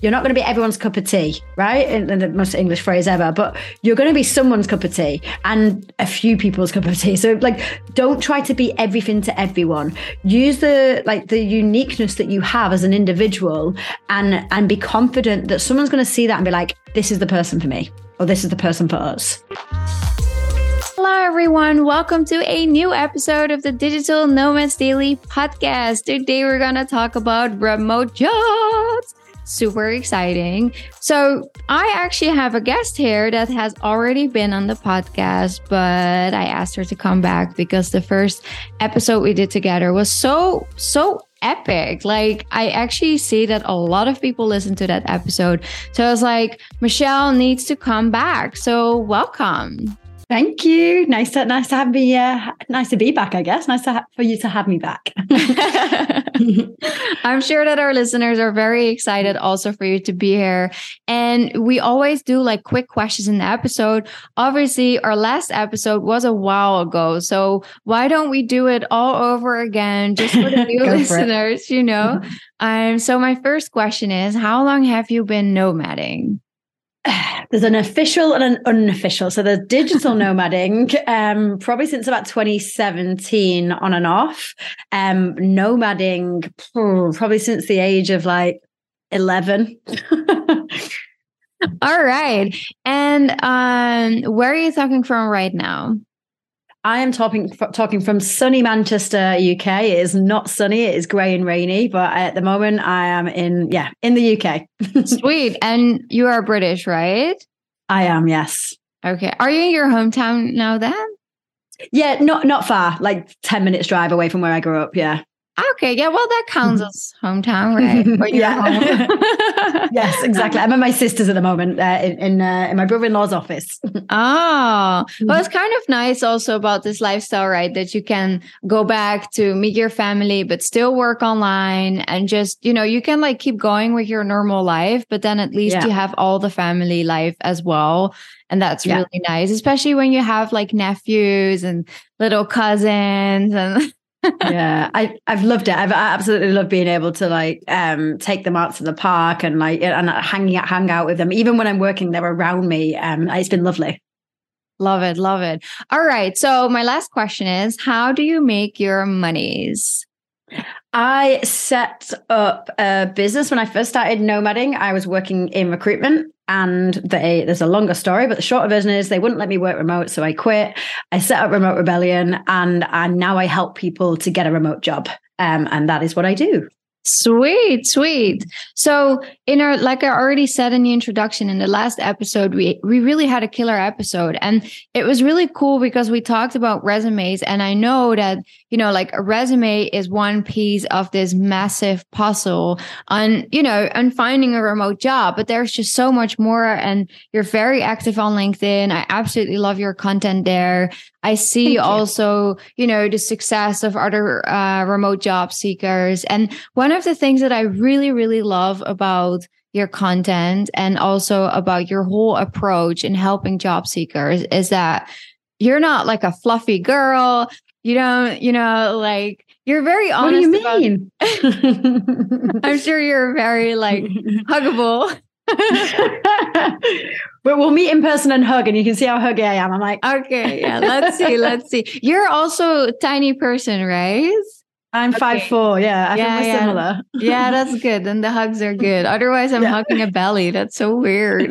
you're not going to be everyone's cup of tea, right? In, the most English phrase ever, but you're going to be someone's cup of tea and a few people's cup of tea. So like, don't try to be everything to everyone. Use the like the uniqueness that you have as an individual, and and be confident that someone's going to see that and be like, this is the person for me, or this is the person for us. Hello, everyone. Welcome to a new episode of the Digital Nomads Daily podcast. Today, we're going to talk about remote jobs. Super exciting. So, I actually have a guest here that has already been on the podcast, but I asked her to come back because the first episode we did together was so, so epic. Like, I actually see that a lot of people listen to that episode. So, I was like, Michelle needs to come back. So, welcome. Thank you. Nice to nice to have me. Uh, nice to be back. I guess nice to ha- for you to have me back. I'm sure that our listeners are very excited also for you to be here. And we always do like quick questions in the episode. Obviously, our last episode was a while ago, so why don't we do it all over again just for the new listeners? You know. um. So my first question is, how long have you been nomading? there's an official and an unofficial. So there's digital nomading, um, probably since about 2017 on and off. Um, nomading probably since the age of like 11. All right. And um, where are you talking from right now? I am talking talking from sunny Manchester, UK. It is not sunny; it is grey and rainy. But at the moment, I am in yeah in the UK. Sweet, and you are British, right? I am. Yes. Okay. Are you in your hometown now? Then? Yeah, not not far. Like ten minutes drive away from where I grew up. Yeah. Okay, yeah, well, that counts as hometown, right? yeah. yes, exactly. I'm at my sister's at the moment uh, in in, uh, in my brother-in-law's office. oh, well, it's kind of nice also about this lifestyle, right? That you can go back to meet your family, but still work online and just you know you can like keep going with your normal life, but then at least yeah. you have all the family life as well. And that's yeah. really nice, especially when you have like nephews and little cousins and yeah, I I've loved it. I've absolutely loved being able to like um take them out to the park and like and hanging out hang out with them. Even when I'm working, they're around me. Um, it's been lovely. Love it, love it. All right. So my last question is, how do you make your monies? I set up a business when I first started nomading. I was working in recruitment and they, there's a longer story, but the shorter version is they wouldn't let me work remote. So I quit. I set up Remote Rebellion and, and now I help people to get a remote job. Um, and that is what I do. Sweet, sweet. So in our like I already said in the introduction in the last episode, we we really had a killer episode. And it was really cool because we talked about resumes. And I know that, you know, like a resume is one piece of this massive puzzle on, you know, on finding a remote job. But there's just so much more. And you're very active on LinkedIn. I absolutely love your content there. I see you. also, you know, the success of other uh, remote job seekers. And one of the things that I really, really love about your content and also about your whole approach in helping job seekers is that you're not like a fluffy girl. You don't, you know, like you're very honest. What do you mean? About, I'm sure you're very like huggable. but we'll meet in person and hug, and you can see how huggy I am. I'm like, okay, yeah, let's see, let's see. You're also a tiny person, right? I'm okay. five four. Yeah, I yeah, think we're yeah. similar. yeah, that's good. Then the hugs are good. Otherwise, I'm yeah. hugging a belly. That's so weird.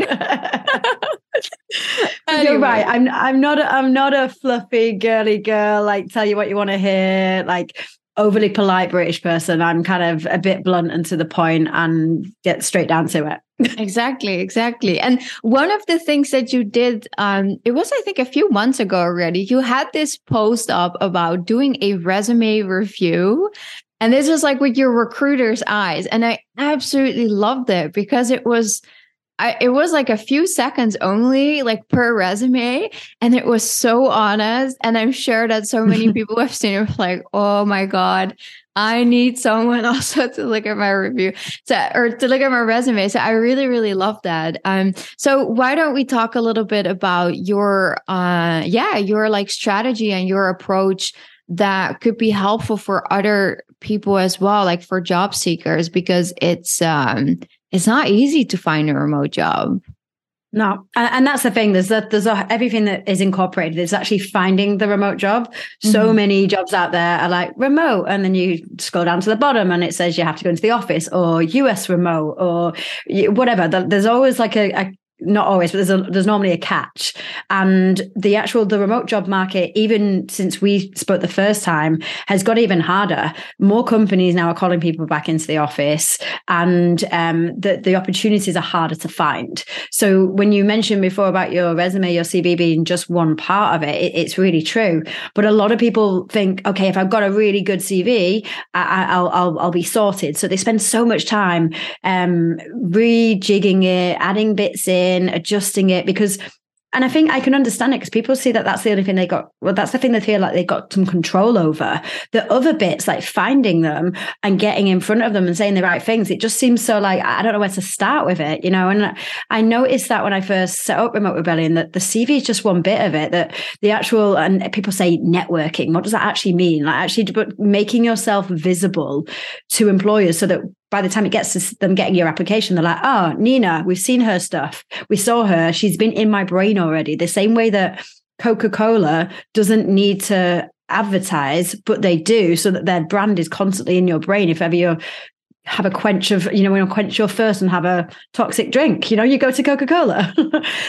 Anyway. You're right. I'm I'm not a, I'm not a fluffy girly girl. Like tell you what you want to hear. Like overly polite British person. I'm kind of a bit blunt and to the point and get straight down to it. exactly, exactly. And one of the things that you did, um, it was I think a few months ago already. You had this post up about doing a resume review. And this was like with your recruiter's eyes. And I absolutely loved it because it was I, it was like a few seconds only, like per resume, and it was so honest. And I'm sure that so many people have seen it, like, oh my god, I need someone also to look at my review, so or to look at my resume. So I really, really love that. Um, so why don't we talk a little bit about your, uh, yeah, your like strategy and your approach that could be helpful for other people as well, like for job seekers, because it's um it's not easy to find a remote job. No, and, and, that's the thing. There's that. There's a, everything that is incorporated. It's actually finding the remote job. Mm-hmm. So many jobs out there are like remote, and then you scroll down to the bottom, and it says you have to go into the office or US remote or whatever. There's always like a, a not always, but there's a, there's normally a catch. And the actual the remote job market, even since we spoke the first time, has got even harder. More companies now are calling people back into the office, and um, the the opportunities are harder to find. So when you mentioned before about your resume, your CV being just one part of it, it it's really true. But a lot of people think, okay, if I've got a really good CV, I, will I'll I'll be sorted. So they spend so much time um, rejigging it, adding bits in in, adjusting it because and I think I can understand it because people see that that's the only thing they got. Well, that's the thing they feel like they got some control over. The other bits, like finding them and getting in front of them and saying the right things, it just seems so like I don't know where to start with it, you know. And I noticed that when I first set up Remote Rebellion, that the CV is just one bit of it. That the actual and people say networking. What does that actually mean? Like actually, but making yourself visible to employers so that by the time it gets to them getting your application, they're like, oh, Nina, we've seen her stuff. We saw her. She's been in my brain already. The same way that Coca Cola doesn't need to advertise, but they do so that their brand is constantly in your brain. If ever you're have a quench of you know when you quench your thirst and have a toxic drink you know you go to coca-cola.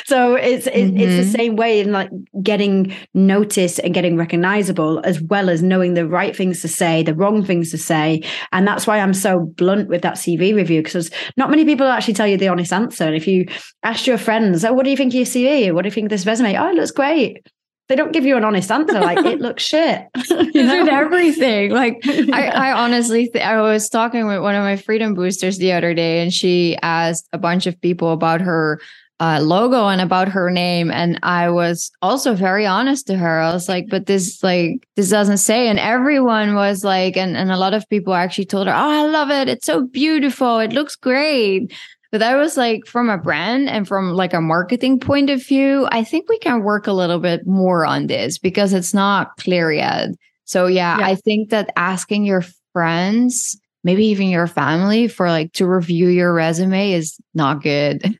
So it's it, mm-hmm. it's the mm-hmm. same way in like getting noticed and getting recognizable as well as knowing the right things to say the wrong things to say. And that's why i'm so blunt with that cv review because not many people actually tell you the honest answer. And if you ask your friends oh what do you think of your cv what do you think of this resume oh it looks great they don't give you an honest answer like it looks shit you know? everything. Like I, I honestly th- i was talking with one of my freedom boosters the other day and she asked a bunch of people about her uh, logo and about her name and i was also very honest to her. I was like but this like this doesn't say and everyone was like and, and a lot of people actually told her oh i love it. It's so beautiful. It looks great but that was like from a brand and from like a marketing point of view, I think we can work a little bit more on this because it's not clear yet. So yeah, yeah. I think that asking your friends, maybe even your family for like to review your resume is not good.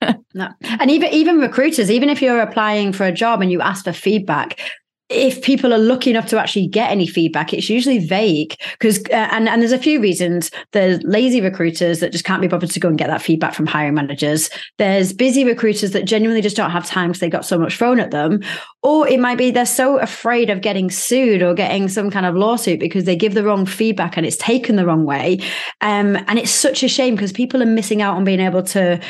no. And even even recruiters, even if you're applying for a job and you ask for feedback, if people are lucky enough to actually get any feedback, it's usually vague because, uh, and, and there's a few reasons. There's lazy recruiters that just can't be bothered to go and get that feedback from hiring managers. There's busy recruiters that genuinely just don't have time because they got so much thrown at them. Or it might be they're so afraid of getting sued or getting some kind of lawsuit because they give the wrong feedback and it's taken the wrong way. Um, and it's such a shame because people are missing out on being able to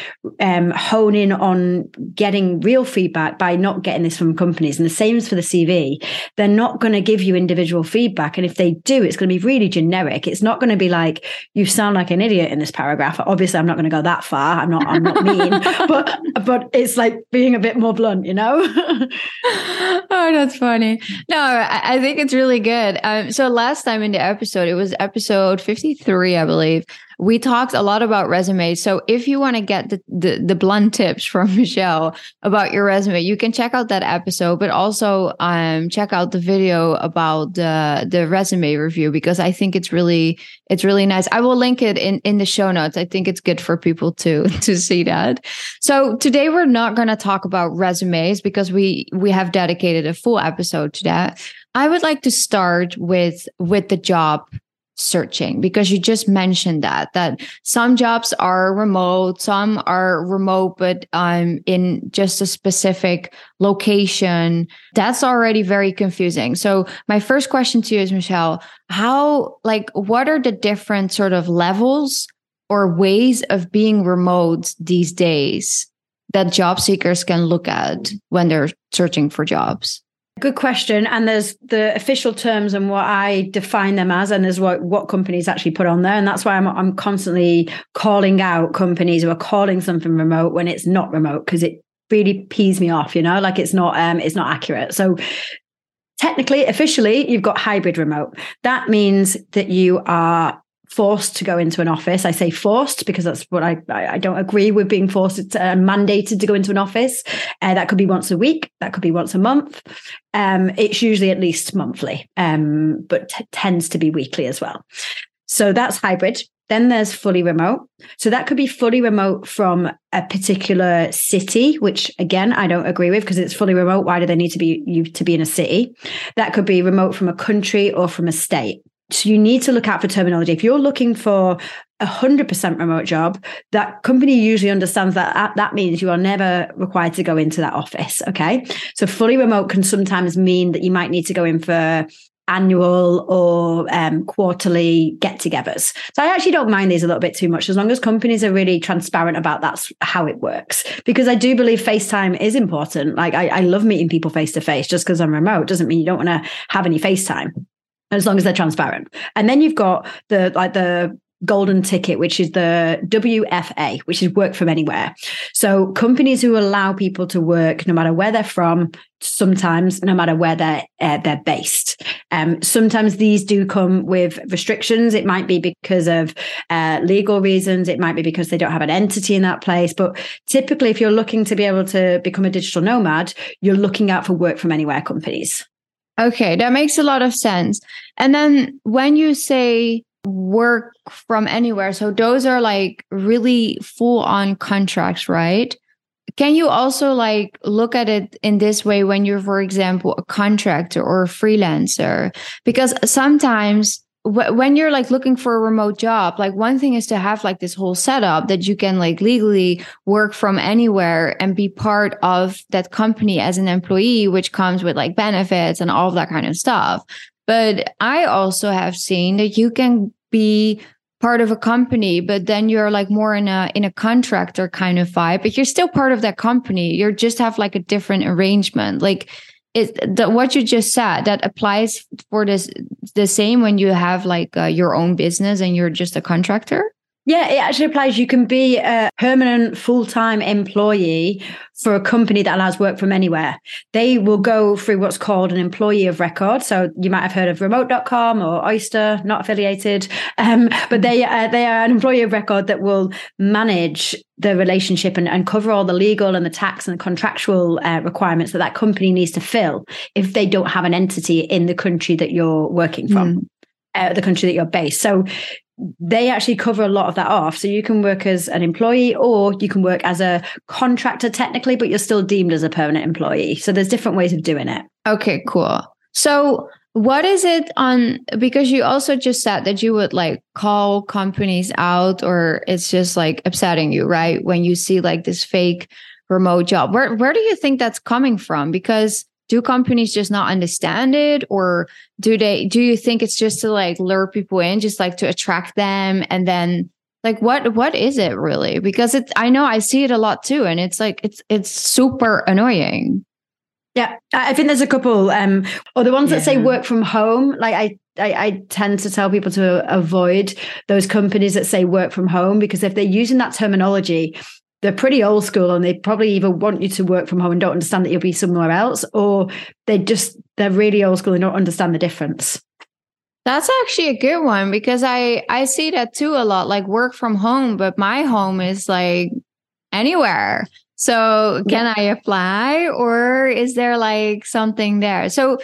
um, hone in on getting real feedback by not getting this from companies. And the same is for the CV. They're not going to give you individual feedback. And if they do, it's going to be really generic. It's not going to be like, you sound like an idiot in this paragraph. Obviously, I'm not going to go that far. I'm not, I'm not mean, but, but it's like being a bit more blunt, you know? oh, that's funny. No, I, I think it's really good. Um, so last time in the episode, it was episode 53, I believe we talked a lot about resumes. So if you want to get the, the, the blunt tips from Michelle about your resume, you can check out that episode, but also um check out the video about the the resume review because I think it's really it's really nice. I will link it in in the show notes. I think it's good for people to to see that. So today we're not going to talk about resumes because we we have dedicated a full episode to that. I would like to start with with the job searching because you just mentioned that that some jobs are remote some are remote but um in just a specific location that's already very confusing. So my first question to you is michelle how like what are the different sort of levels or ways of being remote these days that job seekers can look at when they're searching for jobs Good question. And there's the official terms and what I define them as, and there's what, what companies actually put on there. And that's why I'm, I'm constantly calling out companies who are calling something remote when it's not remote because it really pees me off, you know, like it's not um it's not accurate. So technically, officially, you've got hybrid remote. That means that you are forced to go into an office. I say forced because that's what I I don't agree with being forced to, uh, mandated to go into an office. Uh, that could be once a week. That could be once a month. Um, it's usually at least monthly, um, but t- tends to be weekly as well. So that's hybrid. Then there's fully remote. So that could be fully remote from a particular city, which again, I don't agree with because it's fully remote. Why do they need to be you to be in a city? That could be remote from a country or from a state. So you need to look out for terminology. If you're looking for a hundred percent remote job, that company usually understands that that means you are never required to go into that office. Okay. So fully remote can sometimes mean that you might need to go in for annual or um, quarterly get-togethers. So I actually don't mind these a little bit too much as long as companies are really transparent about that's how it works. Because I do believe FaceTime is important. Like I, I love meeting people face to face. Just because I'm remote doesn't mean you don't want to have any FaceTime as long as they're transparent. And then you've got the like the golden ticket, which is the WFA, which is work from anywhere. So companies who allow people to work no matter where they're from, sometimes no matter where they're uh, they're based. Um, sometimes these do come with restrictions. It might be because of uh, legal reasons. It might be because they don't have an entity in that place. But typically, if you're looking to be able to become a digital nomad, you're looking out for work from anywhere companies. Okay, that makes a lot of sense. And then when you say work from anywhere. So those are like really full on contracts, right? Can you also like look at it in this way when you're, for example, a contractor or a freelancer? Because sometimes when you're like looking for a remote job, like one thing is to have like this whole setup that you can like legally work from anywhere and be part of that company as an employee, which comes with like benefits and all of that kind of stuff. But I also have seen that you can be part of a company, but then you're like more in a in a contractor kind of vibe, but you're still part of that company. You just have like a different arrangement. Like it what you just said that applies for this the same when you have like uh, your own business and you're just a contractor. Yeah, it actually applies. You can be a permanent full time employee for a company that allows work from anywhere. They will go through what's called an employee of record. So you might have heard of remote.com or Oyster, not affiliated. Um, but they, uh, they are an employee of record that will manage the relationship and, and cover all the legal and the tax and the contractual uh, requirements that that company needs to fill if they don't have an entity in the country that you're working from. Mm. Uh, the country that you're based. So they actually cover a lot of that off. So you can work as an employee or you can work as a contractor technically, but you're still deemed as a permanent employee. So there's different ways of doing it. Okay, cool. So what is it on because you also just said that you would like call companies out or it's just like upsetting you, right? When you see like this fake remote job. Where where do you think that's coming from? Because do companies just not understand it or do they do you think it's just to like lure people in just like to attract them and then like what what is it really because it's i know i see it a lot too and it's like it's it's super annoying yeah i think there's a couple um or the ones yeah. that say work from home like I, I i tend to tell people to avoid those companies that say work from home because if they're using that terminology they're pretty old school and they probably either want you to work from home and don't understand that you'll be somewhere else or they just they're really old school and don't understand the difference that's actually a good one because i i see that too a lot like work from home but my home is like anywhere so can yeah. i apply or is there like something there? So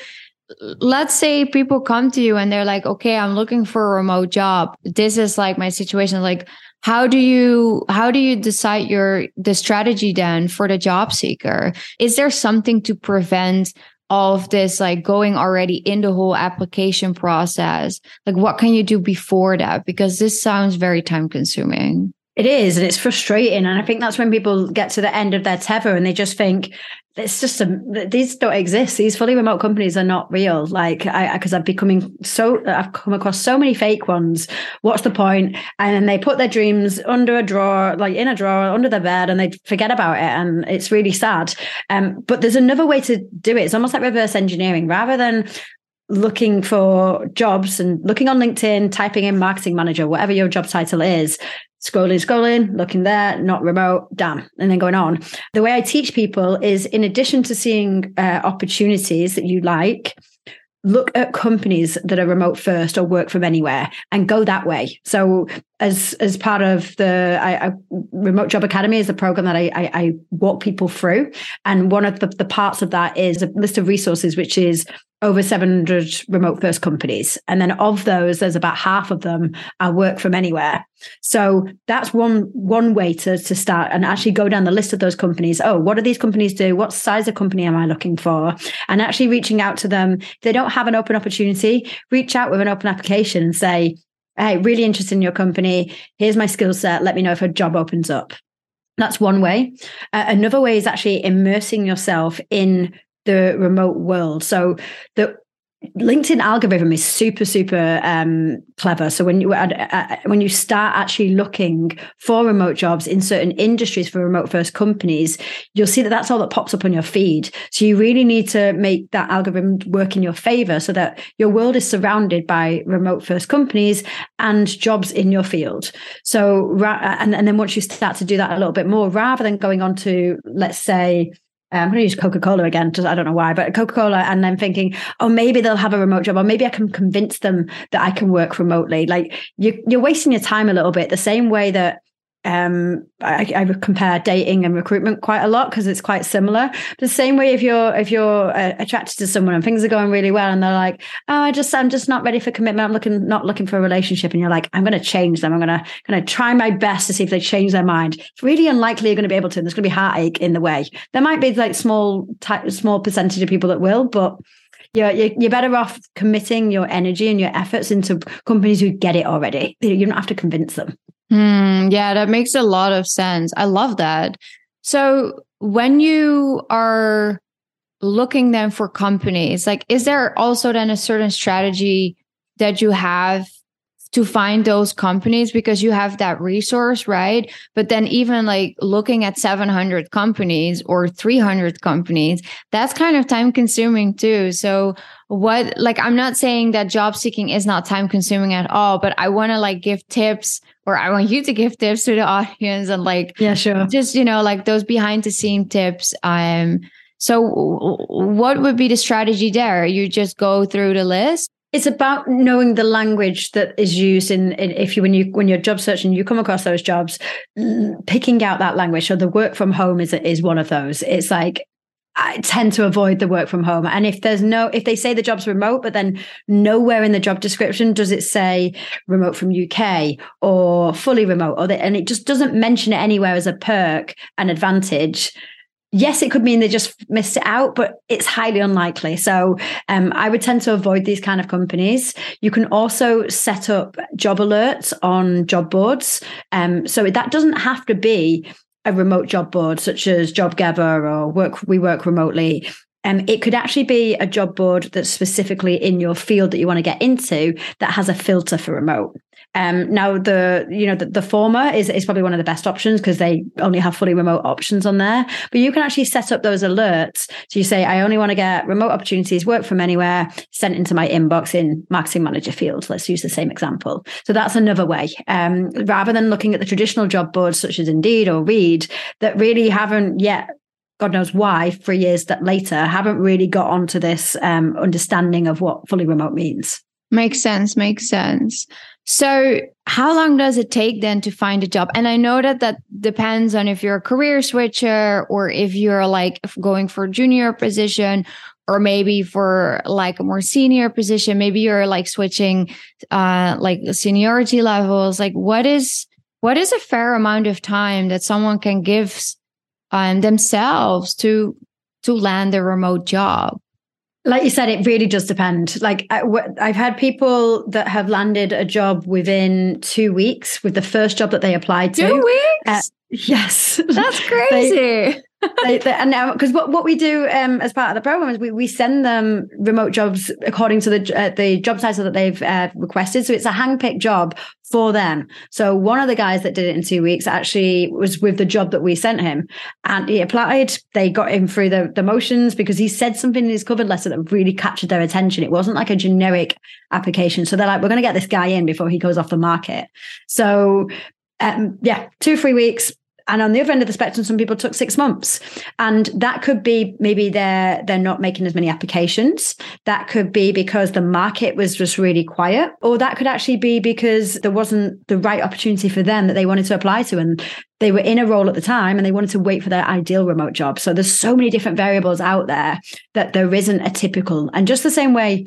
let's say people come to you and they're like okay i'm looking for a remote job. This is like my situation. Like how do you how do you decide your the strategy then for the job seeker? Is there something to prevent all of this like going already in the whole application process? Like what can you do before that? Because this sounds very time consuming it is, and it's frustrating. And I think that's when people get to the end of their tether and they just think it's just a, these don't exist. These fully remote companies are not real. Like I, because I've becoming so, I've come across so many fake ones. What's the point? And then they put their dreams under a drawer, like in a drawer under their bed, and they forget about it. And it's really sad. Um, but there's another way to do it. It's almost like reverse engineering. Rather than looking for jobs and looking on LinkedIn, typing in marketing manager, whatever your job title is, scrolling, scrolling, looking there, not remote, damn, and then going on. The way I teach people is in addition to seeing uh, opportunities that you like, look at companies that are remote first or work from anywhere and go that way. So as as part of the I, I, remote job academy is a program that I, I, I walk people through. And one of the, the parts of that is a list of resources which is over 700 remote first companies. And then of those there's about half of them are work from anywhere. So that's one one way to, to start and actually go down the list of those companies. Oh what do these companies do? What size of company am i looking for? And actually reaching out to them. If they don't have an open opportunity. Reach out with an open application and say hey really interested in your company. Here's my skill set. Let me know if a job opens up. That's one way. Uh, another way is actually immersing yourself in the remote world. So the LinkedIn algorithm is super, super um, clever. So when you uh, uh, when you start actually looking for remote jobs in certain industries for remote first companies, you'll see that that's all that pops up on your feed. So you really need to make that algorithm work in your favor, so that your world is surrounded by remote first companies and jobs in your field. So and and then once you start to do that a little bit more, rather than going on to let's say Um, I'm going to use Coca Cola again. Just I don't know why, but Coca Cola, and then thinking, oh, maybe they'll have a remote job, or maybe I can convince them that I can work remotely. Like you, you're wasting your time a little bit. The same way that um, I, I compare dating and recruitment quite a lot because it's quite similar. The same way if you're if you're uh, attracted to someone and things are going really well and they're like, oh, I just I'm just not ready for commitment. I'm looking not looking for a relationship, and you're like, I'm going to change them. I'm going to going to try my best to see if they change their mind. It's really unlikely you're going to be able to. And there's going to be heartache in the way. There might be like small type, small percentage of people that will, but you're, you're better off committing your energy and your efforts into companies who get it already. You don't have to convince them. Hmm, yeah, that makes a lot of sense. I love that. So when you are looking then for companies, like is there also then a certain strategy that you have to find those companies because you have that resource, right? But then even like looking at 700 companies or 300 companies, that's kind of time consuming too. So what like I'm not saying that job seeking is not time consuming at all, but I want to like give tips or I want you to give tips to the audience and like yeah, sure. Just you know like those behind the scene tips. Um so what would be the strategy there? You just go through the list it's about knowing the language that is used in, in, if you when you when you're job searching you come across those jobs picking out that language so the work from home is is one of those it's like I tend to avoid the work from home. And if there's no, if they say the job's remote, but then nowhere in the job description does it say remote from UK or fully remote, or they, and it just doesn't mention it anywhere as a perk, an advantage, yes, it could mean they just missed it out, but it's highly unlikely. So um, I would tend to avoid these kind of companies. You can also set up job alerts on job boards. Um, so that doesn't have to be a remote job board such as Jobgether or Work We Work Remotely. Um, it could actually be a job board that's specifically in your field that you want to get into that has a filter for remote. Um, now the you know the, the former is is probably one of the best options because they only have fully remote options on there. But you can actually set up those alerts. So you say, I only want to get remote opportunities, work from anywhere, sent into my inbox in marketing manager field. Let's use the same example. So that's another way. Um, rather than looking at the traditional job boards such as Indeed or Reed that really haven't yet God knows why, three years that later, haven't really got onto this um, understanding of what fully remote means. Makes sense. Makes sense. So, how long does it take then to find a job? And I know that that depends on if you're a career switcher or if you're like going for a junior position or maybe for like a more senior position. Maybe you're like switching uh like seniority levels. Like what is what is a fair amount of time that someone can give um, themselves to to land a remote job? Like you said, it really does depend. Like I, have had people that have landed a job within two weeks with the first job that they applied to. Two weeks. Uh, yes, that's crazy. they, they, and now because what, what we do um, as part of the program is we, we send them remote jobs according to the uh, the job title that they've uh, requested. So it's a handpicked job for them. So one of the guys that did it in two weeks actually was with the job that we sent him and he applied. They got him through the, the motions because he said something in his cover letter that really captured their attention. It wasn't like a generic application. So they're like we're going to get this guy in before he goes off the market. So um, yeah two three weeks and on the other end of the spectrum, some people took six months. And that could be maybe they're they're not making as many applications. That could be because the market was just really quiet. Or that could actually be because there wasn't the right opportunity for them that they wanted to apply to. And they were in a role at the time and they wanted to wait for their ideal remote job. So there's so many different variables out there that there isn't a typical. And just the same way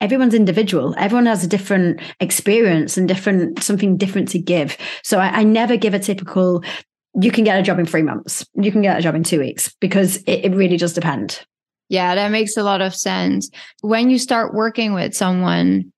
everyone's individual everyone has a different experience and different something different to give so I, I, never give a typical you can get a job in three months. You can get a job in two weeks because it, it really does depend. Yeah that makes a lot of sense. When you start working with someone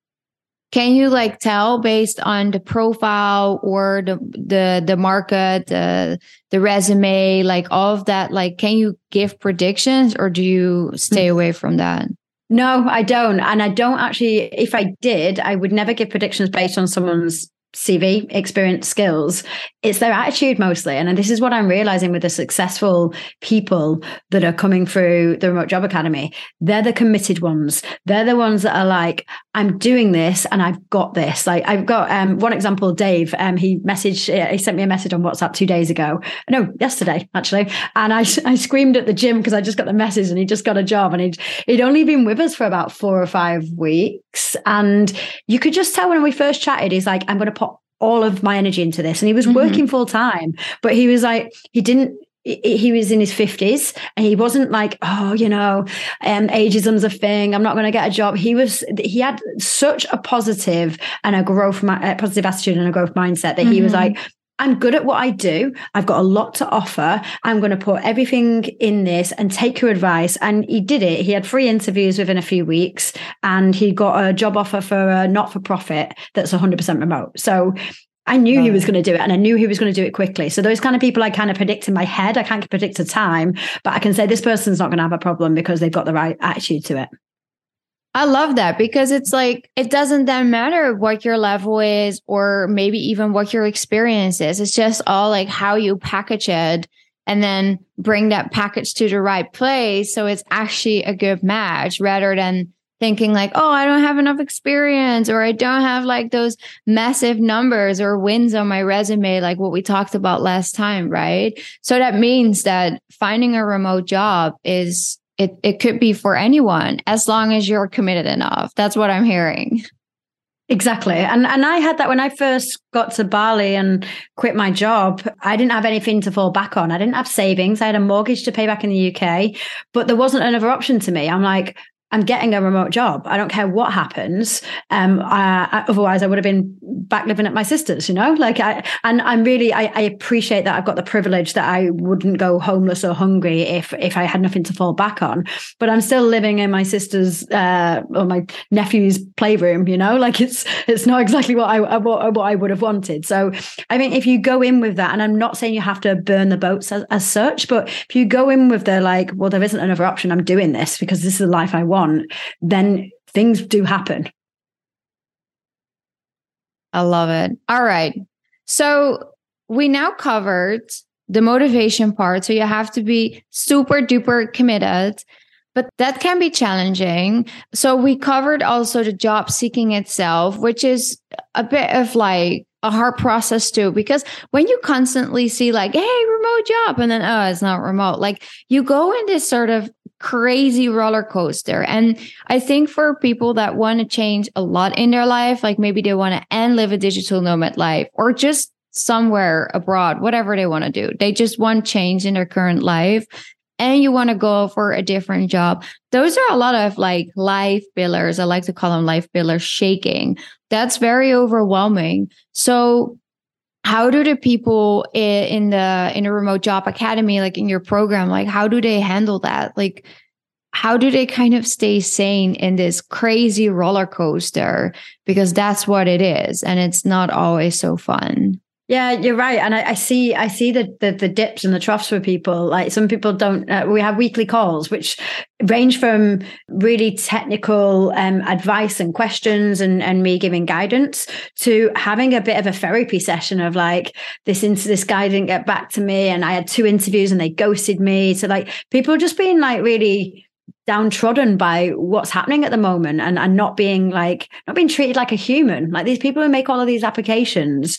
can you like tell based on the profile or the the the market the the resume like all of that? Like can you give predictions or do you stay mm. away from that? No, I don't. And I don't actually, if I did, I would never give predictions based on someone's CV, experience, skills. It's their attitude mostly. And this is what I'm realizing with the successful people that are coming through the Remote Job Academy. They're the committed ones. They're the ones that are like, I'm doing this and I've got this. Like I've got um, one example, Dave. Um, he messaged, he sent me a message on WhatsApp two days ago. No, yesterday actually. And I, I screamed at the gym because I just got the message and he just got a job and he'd, he'd only been with us for about four or five weeks. And you could just tell when we first chatted, he's like, I'm going to all of my energy into this. And he was mm-hmm. working full time, but he was like, he didn't he was in his 50s and he wasn't like oh you know um ageism's a thing i'm not going to get a job he was he had such a positive and a growth a positive attitude and a growth mindset that mm-hmm. he was mm-hmm. like I'm good at what I do. I've got a lot to offer. I'm going to put everything in this and take your advice. And he did it. He had three interviews within a few weeks and he got a job offer for a not for profit that's 100% remote. So I knew he was going to do it and I knew he was going to do it quickly. So those kind of people I kind of predict in my head. I can't predict a time, but I can say this person's not going to have a problem because they've got the right attitude to it. I love that because it's like it doesn't then matter what your level is or maybe even what your experience is. It's just all like how you package it and then bring that package to the right place so it's actually a good match rather than thinking like, "Oh, I don't have enough experience or I don't have like those massive numbers or wins on my resume like what we talked about last time, right?" So that means that finding a remote job is it, it could be for anyone as long as you're committed enough. That's what I'm hearing. Exactly. And and I had that when I first got to Bali and quit my job. I didn't have anything to fall back on. I didn't have savings. I had a mortgage to pay back in the UK, but there wasn't another option to me. I'm like, I'm getting a remote job. I don't care what happens. Um, I, otherwise, I would have been back living at my sister's. You know, like I and I'm really I, I, appreciate that I've got the privilege that I wouldn't go homeless or hungry if if I had nothing to fall back on. But I'm still living in my sister's uh, or my nephew's playroom. You know, like it's it's not exactly what I what, what I would have wanted. So I mean, if you go in with that, and I'm not saying you have to burn the boats as, as such, but if you go in with the like, well, there isn't another option. I'm doing this because this is the life I want want, then things do happen. I love it. All right. So we now covered the motivation part. So you have to be super duper committed, but that can be challenging. So we covered also the job seeking itself, which is a bit of like a hard process too because when you constantly see like hey remote job and then oh it's not remote like you go in this sort of crazy roller coaster and i think for people that want to change a lot in their life like maybe they want to end live a digital nomad life or just somewhere abroad whatever they want to do they just want change in their current life and you want to go for a different job. Those are a lot of like life pillars. I like to call them life pillars shaking. That's very overwhelming. So how do the people in the in a remote job academy like in your program like how do they handle that? Like how do they kind of stay sane in this crazy roller coaster? Because that's what it is and it's not always so fun yeah, you're right, and I, I see I see the, the, the dips and the troughs for people. Like some people don't. Uh, we have weekly calls, which range from really technical um, advice and questions, and and me giving guidance to having a bit of a therapy session of like this into this guy didn't get back to me, and I had two interviews and they ghosted me. So like people are just being like really downtrodden by what's happening at the moment and, and not being like not being treated like a human like these people who make all of these applications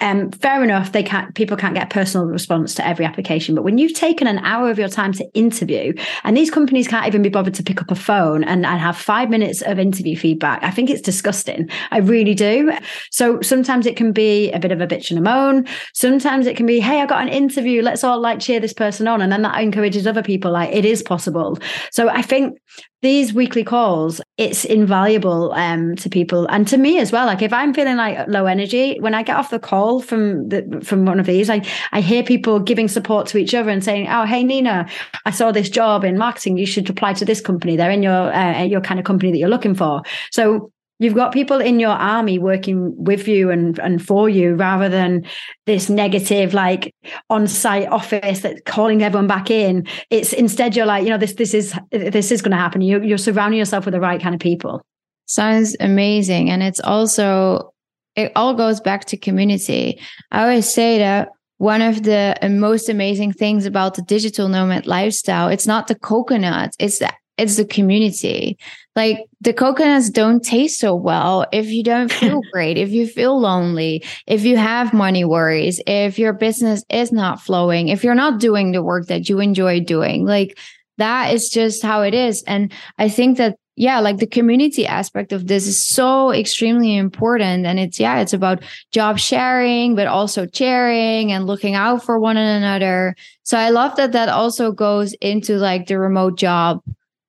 um, fair enough, they can't people can't get personal response to every application. But when you've taken an hour of your time to interview, and these companies can't even be bothered to pick up a phone and, and have five minutes of interview feedback, I think it's disgusting. I really do. So sometimes it can be a bit of a bitch and a moan. Sometimes it can be, hey, I got an interview. Let's all like cheer this person on. And then that encourages other people, like it is possible. So I think these weekly calls, it's invaluable um, to people and to me as well. Like if I'm feeling like low energy, when I get off the call from the from one of these, I I hear people giving support to each other and saying, "Oh, hey Nina, I saw this job in marketing. You should apply to this company. They're in your uh, your kind of company that you're looking for." So You've got people in your army working with you and, and for you rather than this negative, like on site office that's calling everyone back in. It's instead you're like, you know, this this is this is going to happen. You, you're surrounding yourself with the right kind of people. Sounds amazing. And it's also, it all goes back to community. I always say that one of the most amazing things about the digital nomad lifestyle, it's not the coconut, it's the it's the community. Like the coconuts don't taste so well if you don't feel great, if you feel lonely, if you have money worries, if your business is not flowing, if you're not doing the work that you enjoy doing. Like that is just how it is. And I think that yeah, like the community aspect of this is so extremely important. And it's, yeah, it's about job sharing, but also sharing and looking out for one another. So I love that that also goes into like the remote job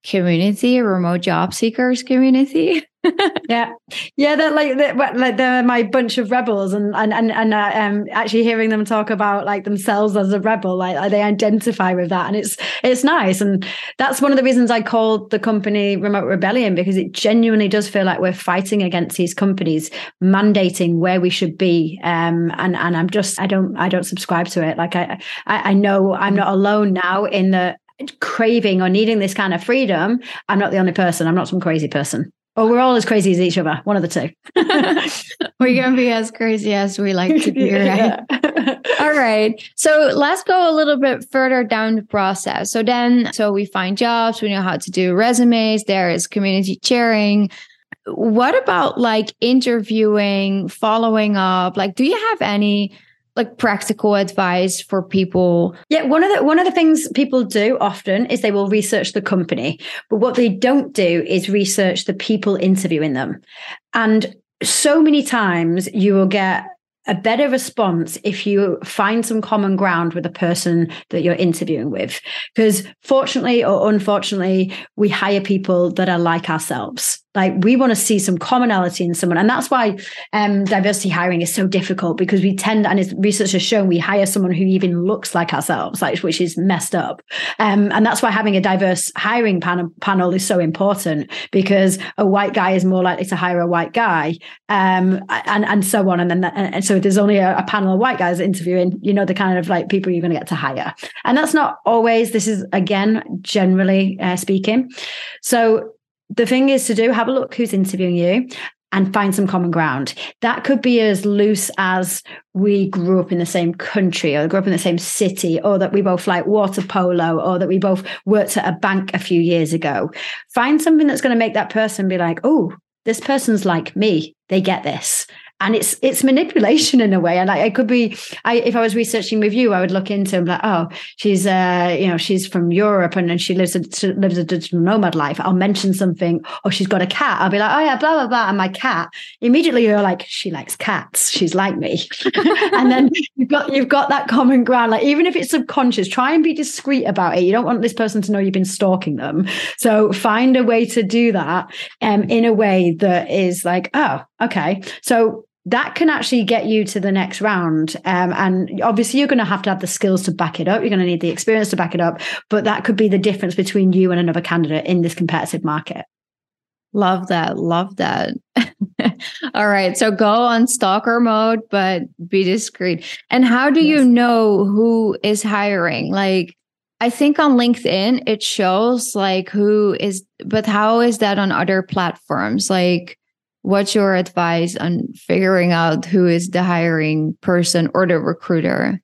community, a remote job seekers community. yeah, yeah, they're like they're, like they're my bunch of rebels, and and and, and uh, um, actually hearing them talk about like themselves as a rebel, like they identify with that, and it's it's nice, and that's one of the reasons I called the company Remote Rebellion because it genuinely does feel like we're fighting against these companies mandating where we should be, um, and and I'm just I don't I don't subscribe to it. Like I I, I know I'm not alone now in the craving or needing this kind of freedom, I'm not the only person. I'm not some crazy person. Or we're all as crazy as each other, one of the two. we're going to be as crazy as we like to be, right? all right. So let's go a little bit further down the process. So then, so we find jobs, we know how to do resumes, there is community sharing. What about like interviewing, following up? Like, do you have any like practical advice for people. Yeah one of the one of the things people do often is they will research the company but what they don't do is research the people interviewing them. And so many times you will get a better response if you find some common ground with the person that you're interviewing with. Because fortunately or unfortunately we hire people that are like ourselves like we want to see some commonality in someone, and that's why um, diversity hiring is so difficult because we tend, and research has shown, we hire someone who even looks like ourselves, like which is messed up. Um, and that's why having a diverse hiring panel panel is so important because a white guy is more likely to hire a white guy, um, and and so on. And then that, and so there's only a, a panel of white guys interviewing, you know the kind of like people you're going to get to hire, and that's not always. This is again generally uh, speaking. So the thing is to do have a look who's interviewing you and find some common ground. That could be as loose as we grew up in the same country or grew up in the same city or that we both like water polo or that we both worked at a bank a few years ago. Find something that's going to make that person be like, oh, this person's like me. They get this and it's it's manipulation in a way. And I, could be I if I was researching with you I would look into and like oh she's uh you know she's from Europe and, and she lives a lives a digital nomad life. I'll mention something. Or she's got a cat. I'll be like oh yeah blah blah blah. And my cat immediately you're like she likes cats. She's like me. And then you've got you've got that common ground. Like even if it's subconscious try and be discreet about it. You don't want this person to know you've been stalking them. So find a way to do that um in a way that is like oh okay. So that can actually get you to the next round. Um, and obviously, you're going to have to have the skills to back it up. You're going to need the experience to back it up. But that could be the difference between you and another candidate in this competitive market. Love that. Love that. All right. So go on stalker mode, but be discreet. And how do yes. you know who is hiring? Like, I think on LinkedIn, it shows like who is, but how is that on other platforms? Like, what's your advice on figuring out who is the hiring person or the recruiter?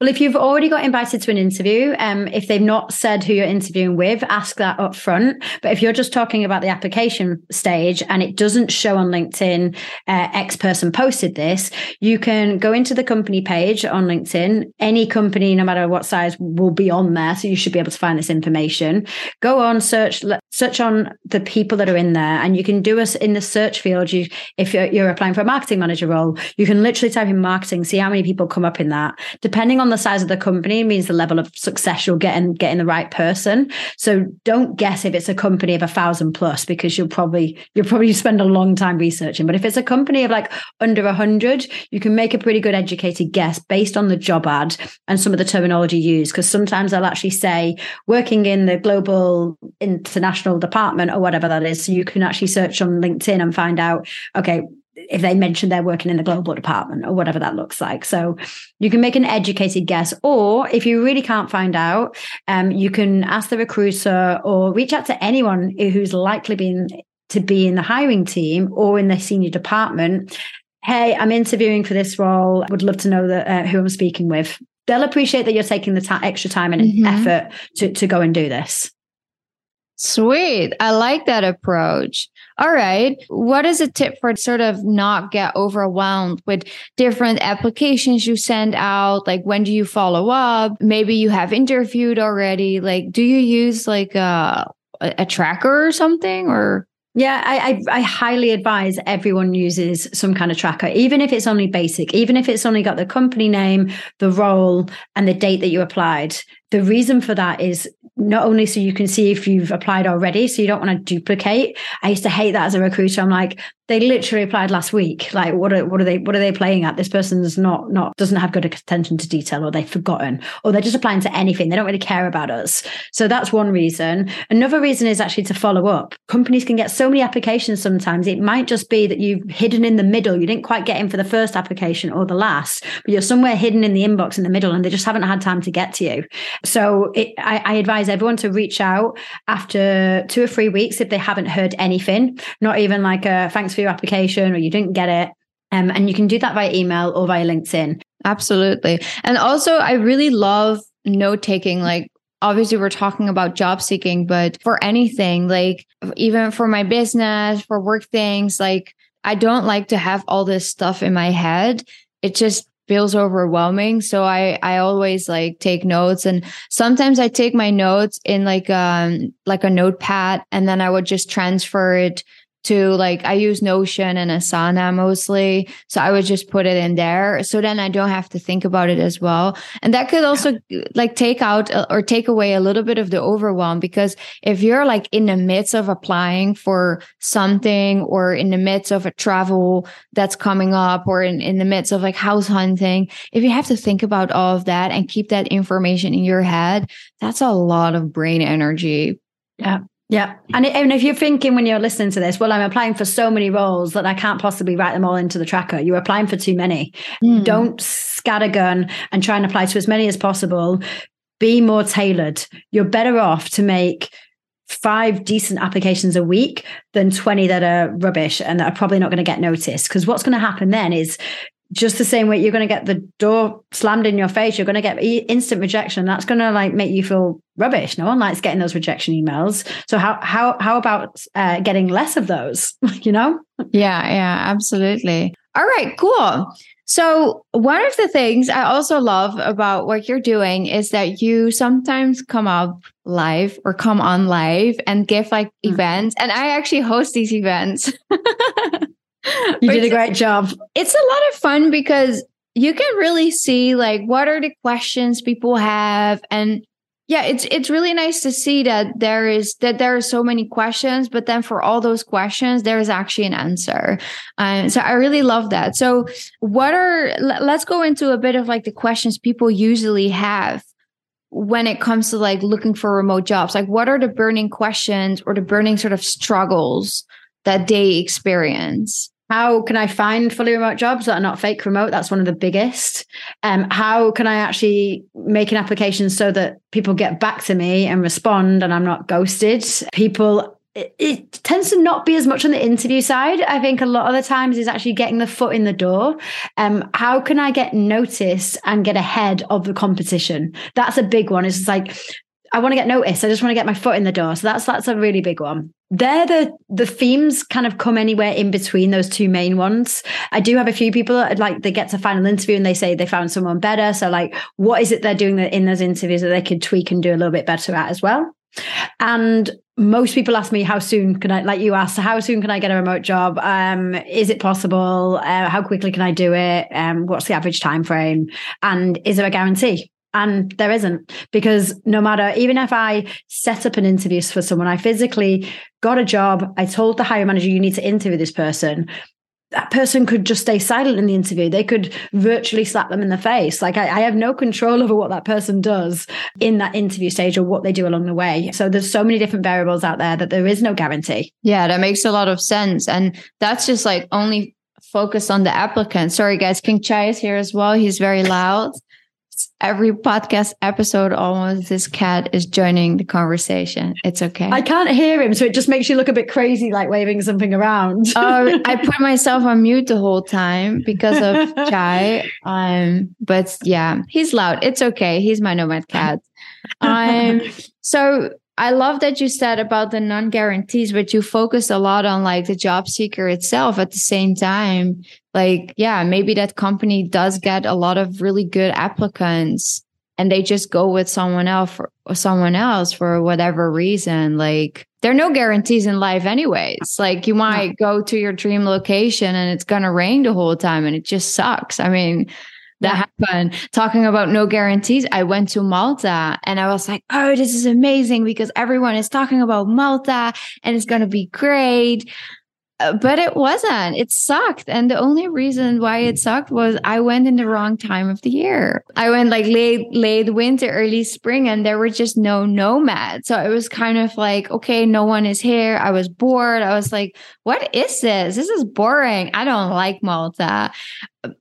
Well, if you've already got invited to an interview, um, if they've not said who you're interviewing with, ask that up front. But if you're just talking about the application stage and it doesn't show on LinkedIn, uh, X person posted this, you can go into the company page on LinkedIn. Any company, no matter what size, will be on there. So you should be able to find this information. Go on, search, search on the people that are in there, and you can do us in the search field. You, if you're, you're applying for a marketing manager role, you can literally type in marketing, see how many people come up in that. Depending on on the size of the company means the level of success you'll get in getting the right person. So don't guess if it's a company of a thousand plus because you'll probably you'll probably spend a long time researching. But if it's a company of like under a hundred, you can make a pretty good educated guess based on the job ad and some of the terminology used. Because sometimes they'll actually say working in the global international department or whatever that is. So you can actually search on LinkedIn and find out, okay, if they mention they're working in the global department or whatever that looks like. So you can make an educated guess, or if you really can't find out, um, you can ask the recruiter or reach out to anyone who's likely been to be in the hiring team or in the senior department. Hey, I'm interviewing for this role. Would love to know that uh, who I'm speaking with. They'll appreciate that you're taking the extra time and mm-hmm. effort to to go and do this. Sweet. I like that approach. All right. What is a tip for sort of not get overwhelmed with different applications you send out? Like when do you follow up? Maybe you have interviewed already. Like, do you use like a, a tracker or something or? Yeah, I, I, I highly advise everyone uses some kind of tracker, even if it's only basic, even if it's only got the company name, the role, and the date that you applied. The reason for that is not only so you can see if you've applied already, so you don't want to duplicate. I used to hate that as a recruiter. I'm like, they literally applied last week. Like, what are what are they what are they playing at? This person's not not doesn't have good attention to detail, or they've forgotten, or they're just applying to anything. They don't really care about us. So that's one reason. Another reason is actually to follow up. Companies can get so many applications sometimes. It might just be that you've hidden in the middle. You didn't quite get in for the first application or the last, but you're somewhere hidden in the inbox in the middle, and they just haven't had time to get to you. So it, I, I advise everyone to reach out after two or three weeks if they haven't heard anything. Not even like a thanks for your application or you didn't get it. Um, and you can do that via email or via LinkedIn. Absolutely. And also, I really love note taking. Like, obviously, we're talking about job seeking, but for anything, like even for my business, for work things, like I don't like to have all this stuff in my head. It just feels overwhelming so i i always like take notes and sometimes i take my notes in like um like a notepad and then i would just transfer it to like I use Notion and Asana mostly. So I would just put it in there. So then I don't have to think about it as well. And that could also like take out uh, or take away a little bit of the overwhelm because if you're like in the midst of applying for something or in the midst of a travel that's coming up or in, in the midst of like house hunting, if you have to think about all of that and keep that information in your head, that's a lot of brain energy. Yeah. Yeah. And, and if you're thinking when you're listening to this, well, I'm applying for so many roles that I can't possibly write them all into the tracker. You're applying for too many. Mm. Don't scattergun and try and apply to as many as possible. Be more tailored. You're better off to make five decent applications a week than 20 that are rubbish and that are probably not going to get noticed. Because what's going to happen then is just the same way you're going to get the door slammed in your face you're going to get instant rejection. That's going to like make you feel rubbish. No one likes getting those rejection emails. So how how how about uh, getting less of those you know? Yeah yeah absolutely. All right cool. So one of the things i also love about what you're doing is that you sometimes come up live or come on live and give like mm-hmm. events. And i actually host these events you did a great job. It's a lot of fun because you can really see like what are the questions people have and yeah it's it's really nice to see that there is that there are so many questions but then for all those questions there is actually an answer. Um, so i really love that. So what are let's go into a bit of like the questions people usually have when it comes to like looking for remote jobs. Like what are the burning questions or the burning sort of struggles that they experience how can I find fully remote jobs that are not fake remote? That's one of the biggest. Um, how can I actually make an application so that people get back to me and respond and I'm not ghosted? People it, it, tends to not be as much on the interview side. I think a lot of the times is actually getting the foot in the door. Um, how can I get noticed and get ahead of the competition? That's a big one. It's like I want to get noticed. I just want to get my foot in the door. So that's that's a really big one. They're the the themes kind of come anywhere in between those two main ones. I do have a few people that like they get to final interview and they say they found someone better. So like, what is it they're doing in those interviews that they could tweak and do a little bit better at as well? And most people ask me how soon can I, like you asked, how soon can I get a remote job? Um, is it possible? Uh, how quickly can I do it? Um, what's the average time frame? And is there a guarantee? And there isn't because no matter, even if I set up an interview for someone, I physically got a job, I told the hiring manager, you need to interview this person that person could just stay silent in the interview. They could virtually slap them in the face. Like I, I, have no control over what that person does in that interview stage or what they do along the way. So there's so many different variables out there that there is no guarantee. Yeah, that makes a lot of sense. And that's just like only focus on the applicant. Sorry guys, King Chai is here as well. He's very loud every podcast episode almost this cat is joining the conversation. It's okay. I can't hear him so it just makes you look a bit crazy like waving something around. Oh i put myself on mute the whole time because of chai. Um but yeah he's loud. It's okay. He's my nomad cat. Um so I love that you said about the non guarantees, but you focus a lot on like the job seeker itself at the same time. Like, yeah, maybe that company does get a lot of really good applicants and they just go with someone else for someone else for whatever reason. Like, there are no guarantees in life, anyways. Like, you might go to your dream location and it's going to rain the whole time and it just sucks. I mean, that happened. Talking about no guarantees, I went to Malta and I was like, oh, this is amazing because everyone is talking about Malta and it's going to be great. Uh, but it wasn't. It sucked. And the only reason why it sucked was I went in the wrong time of the year. I went like late, late winter, early spring, and there were just no nomads. So it was kind of like, okay, no one is here. I was bored. I was like, what is this? This is boring. I don't like Malta.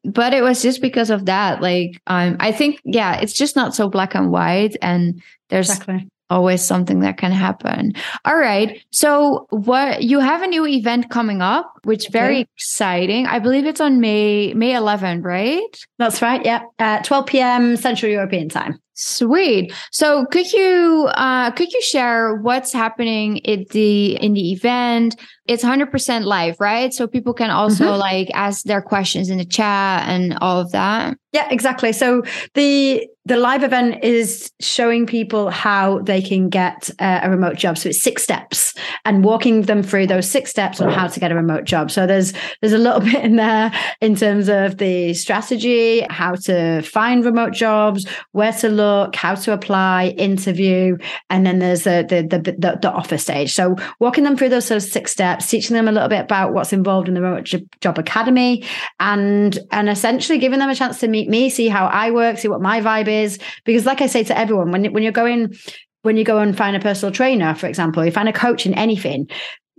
But it was just because of that. Like, um, I think, yeah, it's just not so black and white. And there's exactly always something that can happen. All right. So what you have a new event coming up, which very exciting. I believe it's on May May 11, right? That's right. Yeah. At 12 p.m. Central European time. Sweet. So could you uh could you share what's happening at the in the event? It's 100% live, right? So people can also mm-hmm. like ask their questions in the chat and all of that. Yeah, exactly. So the the live event is showing people how they can get uh, a remote job. So it's six steps and walking them through those six steps on how to get a remote job. So there's there's a little bit in there in terms of the strategy, how to find remote jobs, where to look, how to apply, interview, and then there's the the the, the, the offer stage. So walking them through those sort of six steps, teaching them a little bit about what's involved in the remote job academy, and and essentially giving them a chance to meet me, see how I work, see what my vibe is is because like i say to everyone when, when you're going when you go and find a personal trainer for example you find a coach in anything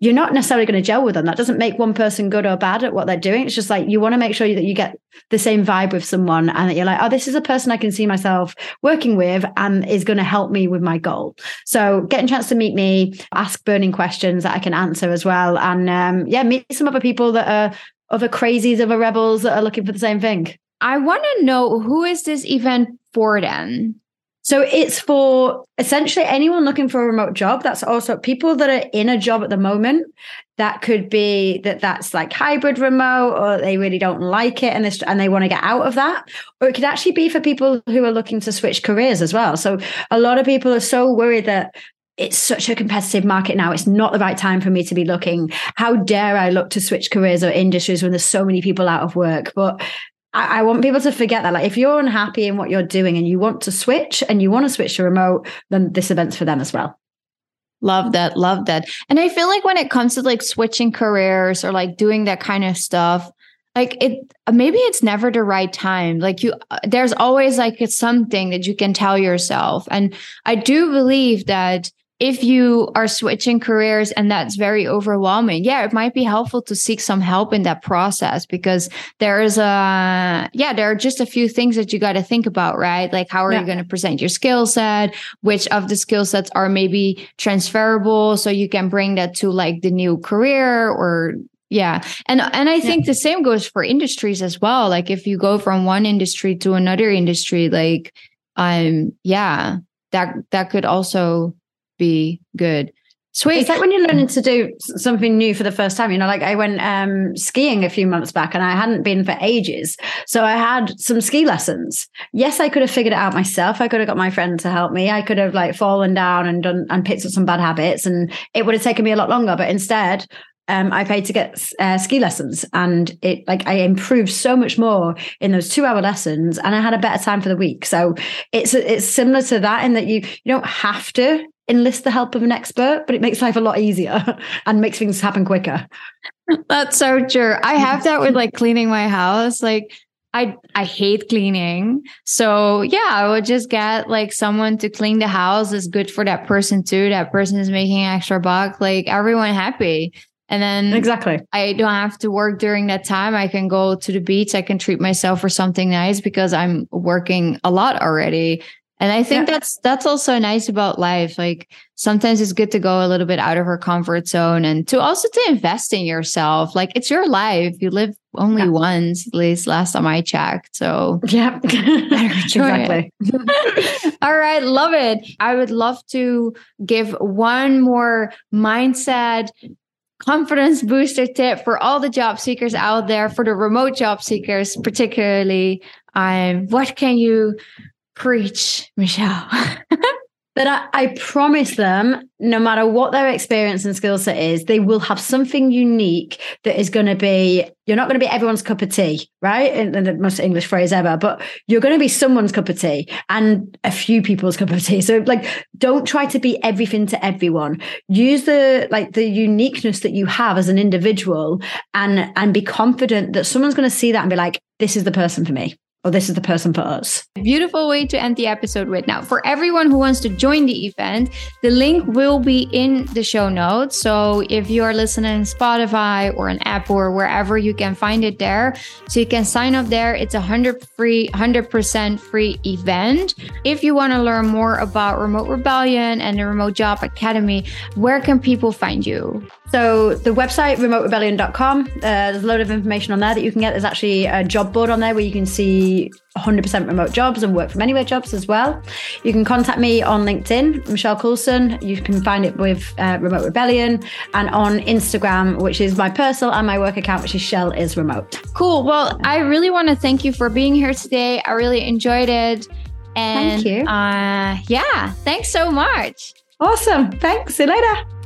you're not necessarily going to gel with them. That doesn't make one person good or bad at what they're doing. It's just like you want to make sure that you get the same vibe with someone and that you're like, oh, this is a person I can see myself working with and is going to help me with my goal. So getting a chance to meet me, ask burning questions that I can answer as well. And um, yeah, meet some other people that are other crazies, other rebels that are looking for the same thing. I want to know who is this event for then? So it's for essentially anyone looking for a remote job. That's also people that are in a job at the moment. That could be that that's like hybrid remote, or they really don't like it and they and they want to get out of that. Or it could actually be for people who are looking to switch careers as well. So a lot of people are so worried that it's such a competitive market now. It's not the right time for me to be looking. How dare I look to switch careers or industries when there's so many people out of work? But I, I want people to forget that. Like, if you're unhappy in what you're doing and you want to switch and you want to switch to remote, then this event's for them as well. Love that. Love that. And I feel like when it comes to like switching careers or like doing that kind of stuff, like it maybe it's never the right time like you uh, there's always like it's something that you can tell yourself and i do believe that if you are switching careers and that's very overwhelming, yeah, it might be helpful to seek some help in that process because there is a, yeah, there are just a few things that you got to think about, right? Like, how are yeah. you going to present your skill set? Which of the skill sets are maybe transferable so you can bring that to like the new career or yeah. And and I think yeah. the same goes for industries as well. Like if you go from one industry to another industry, like um yeah, that that could also be good. Sweet. It's like when you're learning to do something new for the first time. You know, like I went um, skiing a few months back and I hadn't been for ages. So I had some ski lessons. Yes, I could have figured it out myself. I could have got my friend to help me. I could have like fallen down and done and picked up some bad habits and it would have taken me a lot longer. But instead, um, I paid to get uh, ski lessons, and it like I improved so much more in those two hour lessons, and I had a better time for the week. So it's it's similar to that in that you you don't have to enlist the help of an expert, but it makes life a lot easier and makes things happen quicker. That's so true. I have that with like cleaning my house. Like I I hate cleaning. So yeah, I would just get like someone to clean the house is good for that person too. That person is making extra buck. Like everyone happy. And then exactly, I don't have to work during that time. I can go to the beach. I can treat myself for something nice because I'm working a lot already. And I think yeah. that's that's also nice about life. Like sometimes it's good to go a little bit out of our comfort zone and to also to invest in yourself. Like it's your life. You live only yeah. once, at least last time I checked. So yeah, exactly. All right, love it. I would love to give one more mindset confidence booster tip for all the job seekers out there, for the remote job seekers, particularly. Um, what can you preach, Michelle? But I, I, promise them, no matter what their experience and skill set is, they will have something unique that is going to be, you're not going to be everyone's cup of tea, right? In the most English phrase ever, but you're going to be someone's cup of tea and a few people's cup of tea. So like, don't try to be everything to everyone. Use the, like the uniqueness that you have as an individual and, and be confident that someone's going to see that and be like, this is the person for me oh, this is the person for us. Beautiful way to end the episode with. Now, for everyone who wants to join the event, the link will be in the show notes. So if you are listening on Spotify or an app or wherever you can find it there, so you can sign up there. It's a hundred free, hundred percent free event. If you want to learn more about Remote Rebellion and the Remote Job Academy, where can people find you? So the website remoterebellion.com, uh, there's a load of information on there that you can get. There's actually a job board on there where you can see 100% remote jobs and work from anywhere jobs as well. You can contact me on LinkedIn, Michelle Coulson. You can find it with uh, Remote Rebellion and on Instagram, which is my personal and my work account, which is Shell is Remote. Cool. Well, I really want to thank you for being here today. I really enjoyed it. And thank you. Uh, yeah, thanks so much. Awesome. Thanks. See you later.